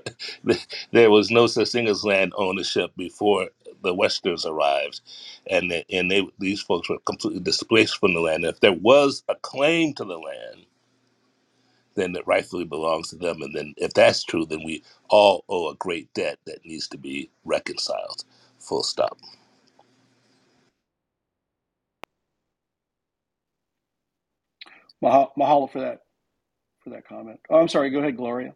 there was no such thing as land ownership before the westerns arrived. And they, and they these folks were completely displaced from the land. If there was a claim to the land then it rightfully belongs to them. And then if that's true, then we all owe a great debt that needs to be reconciled. Full stop. Maha- Mahalo for that for that comment. Oh, I'm sorry. Go ahead, Gloria.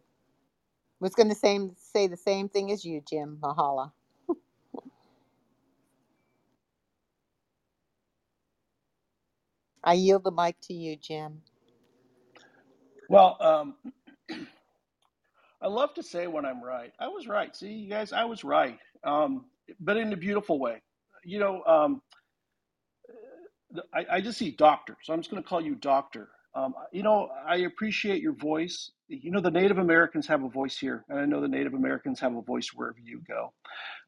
Was going to same say the same thing as you, Jim. Mahalo. <laughs> I yield the mic to you, Jim. Well, um, <clears throat> I love to say when I'm right. I was right. See, you guys, I was right, um, but in a beautiful way. You know, um, I, I just see doctor, so I'm just going to call you doctor. Um, you know, I appreciate your voice. You know, the Native Americans have a voice here, and I know the Native Americans have a voice wherever you go.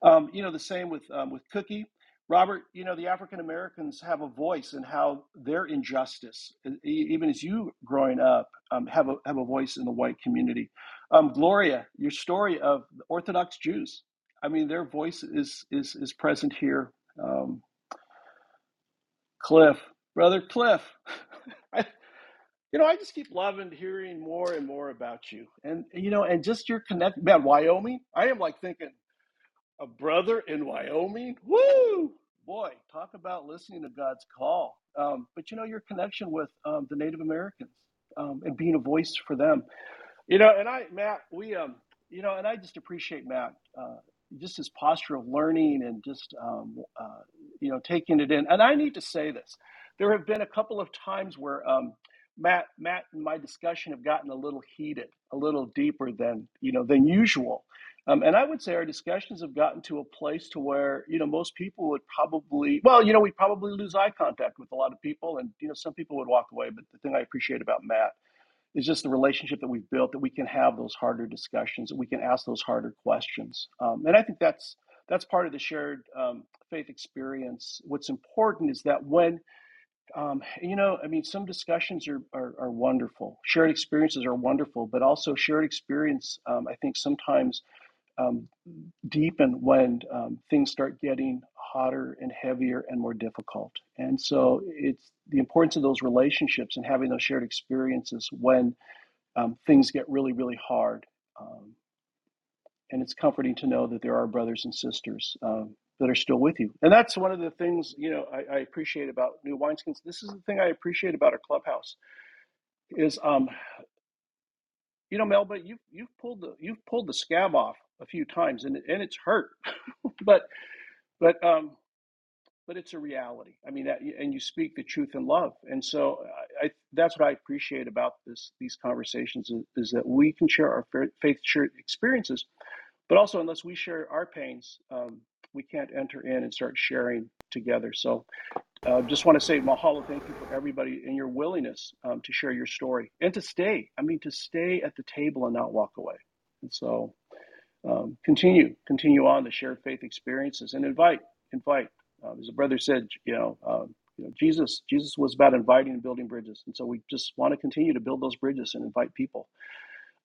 Um, you know, the same with um, with Cookie. Robert, you know, the African Americans have a voice in how their injustice, even as you growing up, um, have a have a voice in the white community. Um, Gloria, your story of Orthodox Jews. I mean, their voice is is is present here. Um, Cliff, brother Cliff, <laughs> I, you know, I just keep loving hearing more and more about you, and you know, and just your connect. Man, Wyoming, I am like thinking. A brother in Wyoming? Woo! Boy, talk about listening to God's call. Um, but you know, your connection with um, the Native Americans um, and being a voice for them. You know, and I, Matt, we, um, you know, and I just appreciate Matt, uh, just his posture of learning and just, um, uh, you know, taking it in. And I need to say this: there have been a couple of times where um, Matt, Matt, and my discussion have gotten a little heated, a little deeper than you know than usual. Um, and I would say our discussions have gotten to a place to where you know most people would probably, well, you know, we probably lose eye contact with a lot of people, and you know, some people would walk away. But the thing I appreciate about Matt is just the relationship that we've built that we can have those harder discussions, that we can ask those harder questions. Um, and I think that's that's part of the shared um, faith experience. What's important is that when um, you know, I mean, some discussions are, are, are wonderful. Shared experiences are wonderful, but also shared experience, um, I think, sometimes um, deepen when um, things start getting hotter and heavier and more difficult. And so it's the importance of those relationships and having those shared experiences when um, things get really, really hard. Um, and it's comforting to know that there are brothers and sisters um, that are still with you. And that's one of the things you know I, I appreciate about New Wineskins. This is the thing I appreciate about our clubhouse is um, you know Melba, you've you've pulled the you've pulled the scab off a few times, and and it's hurt, <laughs> but but um, but it's a reality. I mean, that, and you speak the truth in love, and so I, I that's what I appreciate about this these conversations is, is that we can share our faith shared experiences, but also unless we share our pains, um, we can't enter in and start sharing together. So, uh, just want to say mahalo, thank you for everybody and your willingness um, to share your story and to stay. I mean, to stay at the table and not walk away. And so, um, continue, continue on the shared faith experiences and invite, invite. Um, as a brother said, you know, um, you know, Jesus, Jesus was about inviting and building bridges, and so we just want to continue to build those bridges and invite people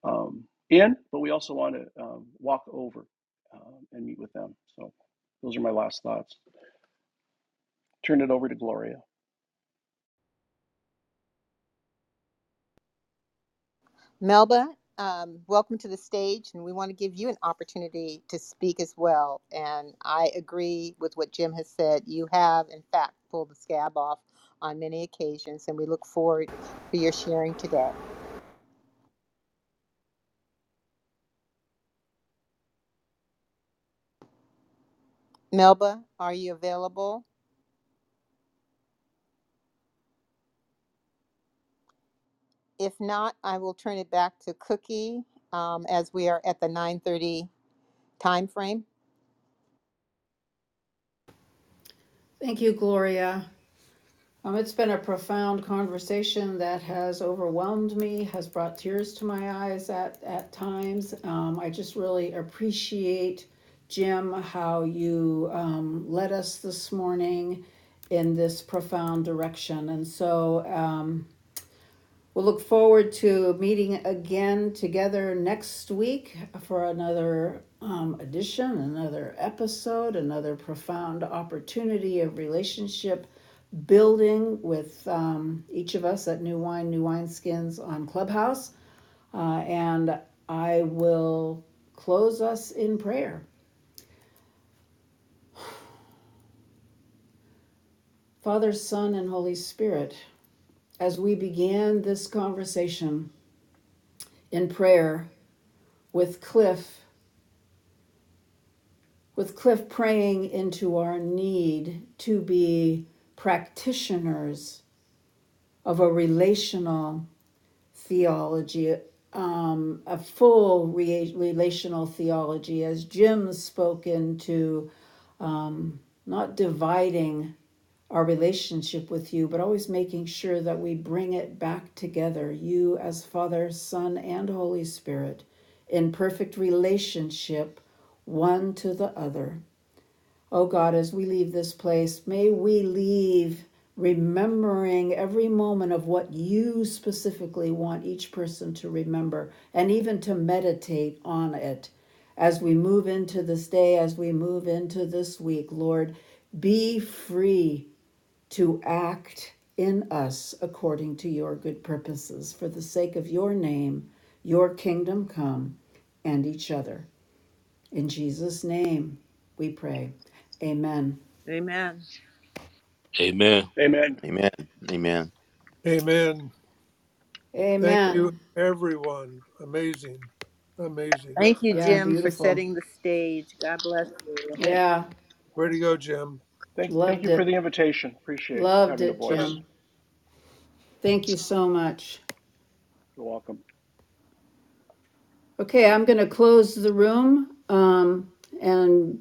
um, in, but we also want to um, walk over um, and meet with them. So, those are my last thoughts. Turn it over to Gloria. Melba, um, welcome to the stage, and we want to give you an opportunity to speak as well. And I agree with what Jim has said. You have, in fact, pulled the scab off on many occasions, and we look forward to your sharing today. Melba, are you available? If not, I will turn it back to Cookie um, as we are at the 9:30 time frame. Thank you, Gloria. Um, it's been a profound conversation that has overwhelmed me, has brought tears to my eyes at, at times. Um, I just really appreciate, Jim, how you um, led us this morning in this profound direction. And so, um, We'll look forward to meeting again together next week for another um, edition, another episode, another profound opportunity of relationship building with um, each of us at New Wine, New Wine Skins on Clubhouse. Uh, and I will close us in prayer. <sighs> Father, Son, and Holy Spirit, as we began this conversation in prayer with Cliff, with Cliff praying into our need to be practitioners of a relational theology, um, a full re- relational theology, as Jim spoke into um, not dividing our relationship with you, but always making sure that we bring it back together, you as Father, Son, and Holy Spirit, in perfect relationship, one to the other. Oh God, as we leave this place, may we leave remembering every moment of what you specifically want each person to remember and even to meditate on it as we move into this day, as we move into this week. Lord, be free to act in us according to your good purposes for the sake of your name, your kingdom come, and each other. In Jesus' name we pray. Amen. Amen. Amen. Amen. Amen. Amen. Amen. Thank you, Amen. everyone. Amazing. Amazing. Thank you, Yeah, Jim, for beautiful. setting the stage. God bless you. Yeah, Way to go, Jim. Thank, thank loved you for it. the invitation. Appreciate it. Loved having a it, voice. Jim. Thank you so much. You're welcome. Okay, I'm going to close the room um, and